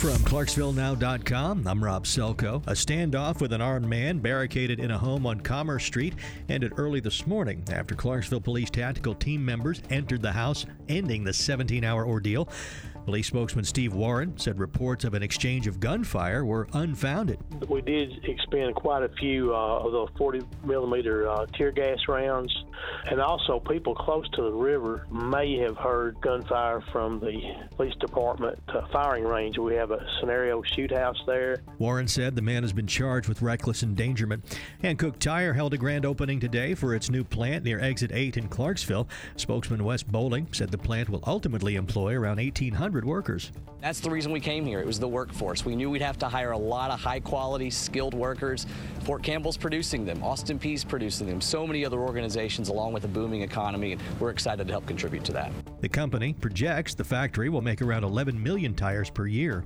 From ClarksvilleNow.com, I'm Rob Selko. A standoff with an armed man barricaded in a home on Commerce Street ended early this morning after Clarksville Police tactical team members entered the house, ending the 17 hour ordeal. Police spokesman Steve Warren said reports of an exchange of gunfire were unfounded. We did expend quite a few uh, of the 40 millimeter uh, tear gas rounds, and also people close to the river may have heard gunfire from the police department uh, firing range. We have a scenario shoot house there. Warren said the man has been charged with reckless endangerment. Hankook Tire held a grand opening today for its new plant near Exit 8 in Clarksville. Spokesman Wes Bowling said the plant will ultimately employ around 1,800 workers. That's the reason we came here. It was the workforce. We knew we'd have to hire a lot of high quality, skilled workers. Fort Campbell's producing them, Austin Peay's producing them, so many other organizations, along with a booming economy, and we're excited to help contribute to that. The company projects the factory will make around 11 million tires per year.